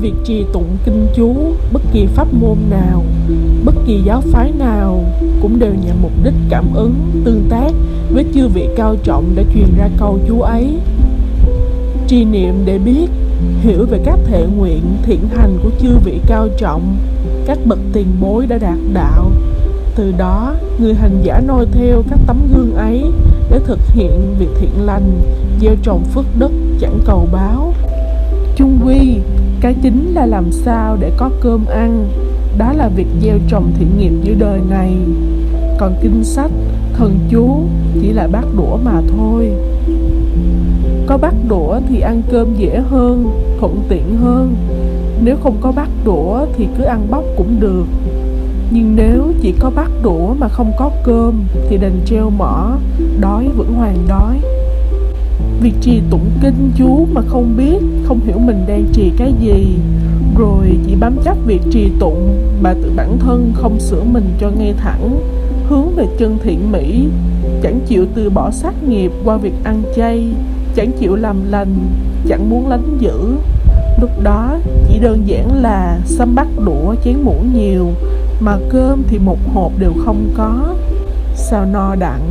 việc trì tụng kinh chú bất kỳ pháp môn nào, bất kỳ giáo phái nào cũng đều nhằm mục đích cảm ứng, tương tác với chư vị cao trọng đã truyền ra câu chú ấy. Trì niệm để biết, hiểu về các thể nguyện thiện hành của chư vị cao trọng, các bậc tiền bối đã đạt đạo. Từ đó, người hành giả noi theo các tấm gương ấy để thực hiện việc thiện lành, gieo trồng phước đức, chẳng cầu báo. Chung quy cái chính là làm sao để có cơm ăn. Đó là việc gieo trồng thiện nghiệp dưới đời này. Còn kinh sách, thần chú chỉ là bát đũa mà thôi. Có bát đũa thì ăn cơm dễ hơn, thuận tiện hơn. Nếu không có bát đũa thì cứ ăn bóc cũng được. Nhưng nếu chỉ có bát đũa mà không có cơm thì đành treo mỏ, đói vẫn hoàn đói việc trì tụng kinh chú mà không biết, không hiểu mình đang trì cái gì. Rồi chỉ bám chấp việc trì tụng mà tự bản thân không sửa mình cho ngay thẳng, hướng về chân thiện mỹ. Chẳng chịu từ bỏ sát nghiệp qua việc ăn chay, chẳng chịu làm lành, chẳng muốn lánh dữ. Lúc đó chỉ đơn giản là xăm bắt đũa, chén muỗng nhiều, mà cơm thì một hộp đều không có. Sao no đặng?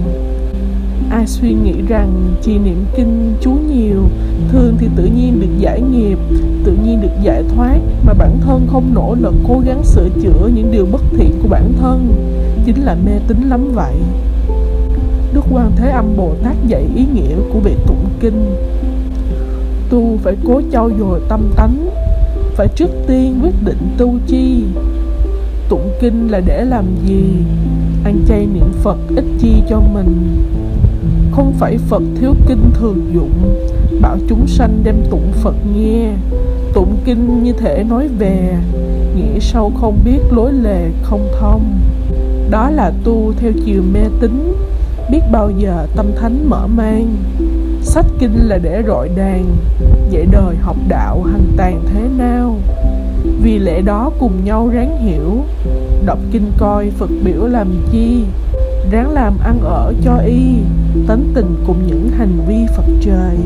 Ai suy nghĩ rằng chỉ niệm kinh chú nhiều thường thì tự nhiên được giải nghiệp, tự nhiên được giải thoát, mà bản thân không nỗ lực cố gắng sửa chữa những điều bất thiện của bản thân. Chính là mê tín lắm vậy. Đức quan thế âm bồ tát dạy ý nghĩa của việc tụng kinh. Tu phải cố trau dồi tâm tánh, phải trước tiên quyết định tu chi. Tụng kinh là để làm gì? Ăn chay niệm phật ít chi cho mình không phải phật thiếu kinh thường dụng. Bảo chúng sanh đem tụng phật nghe, tụng kinh như thể nói về nghĩa sâu không biết lối lề không thông. Đó là tu theo chiều mê tín, biết bao giờ tâm thánh mở mang. Sách kinh là để rọi đàn, dạy đời học đạo hành tàn thế nào. Vì lẽ đó cùng nhau ráng hiểu, đọc kinh coi phật biểu làm chi ráng làm ăn ở cho y tánh tình cùng những hành vi phật trời.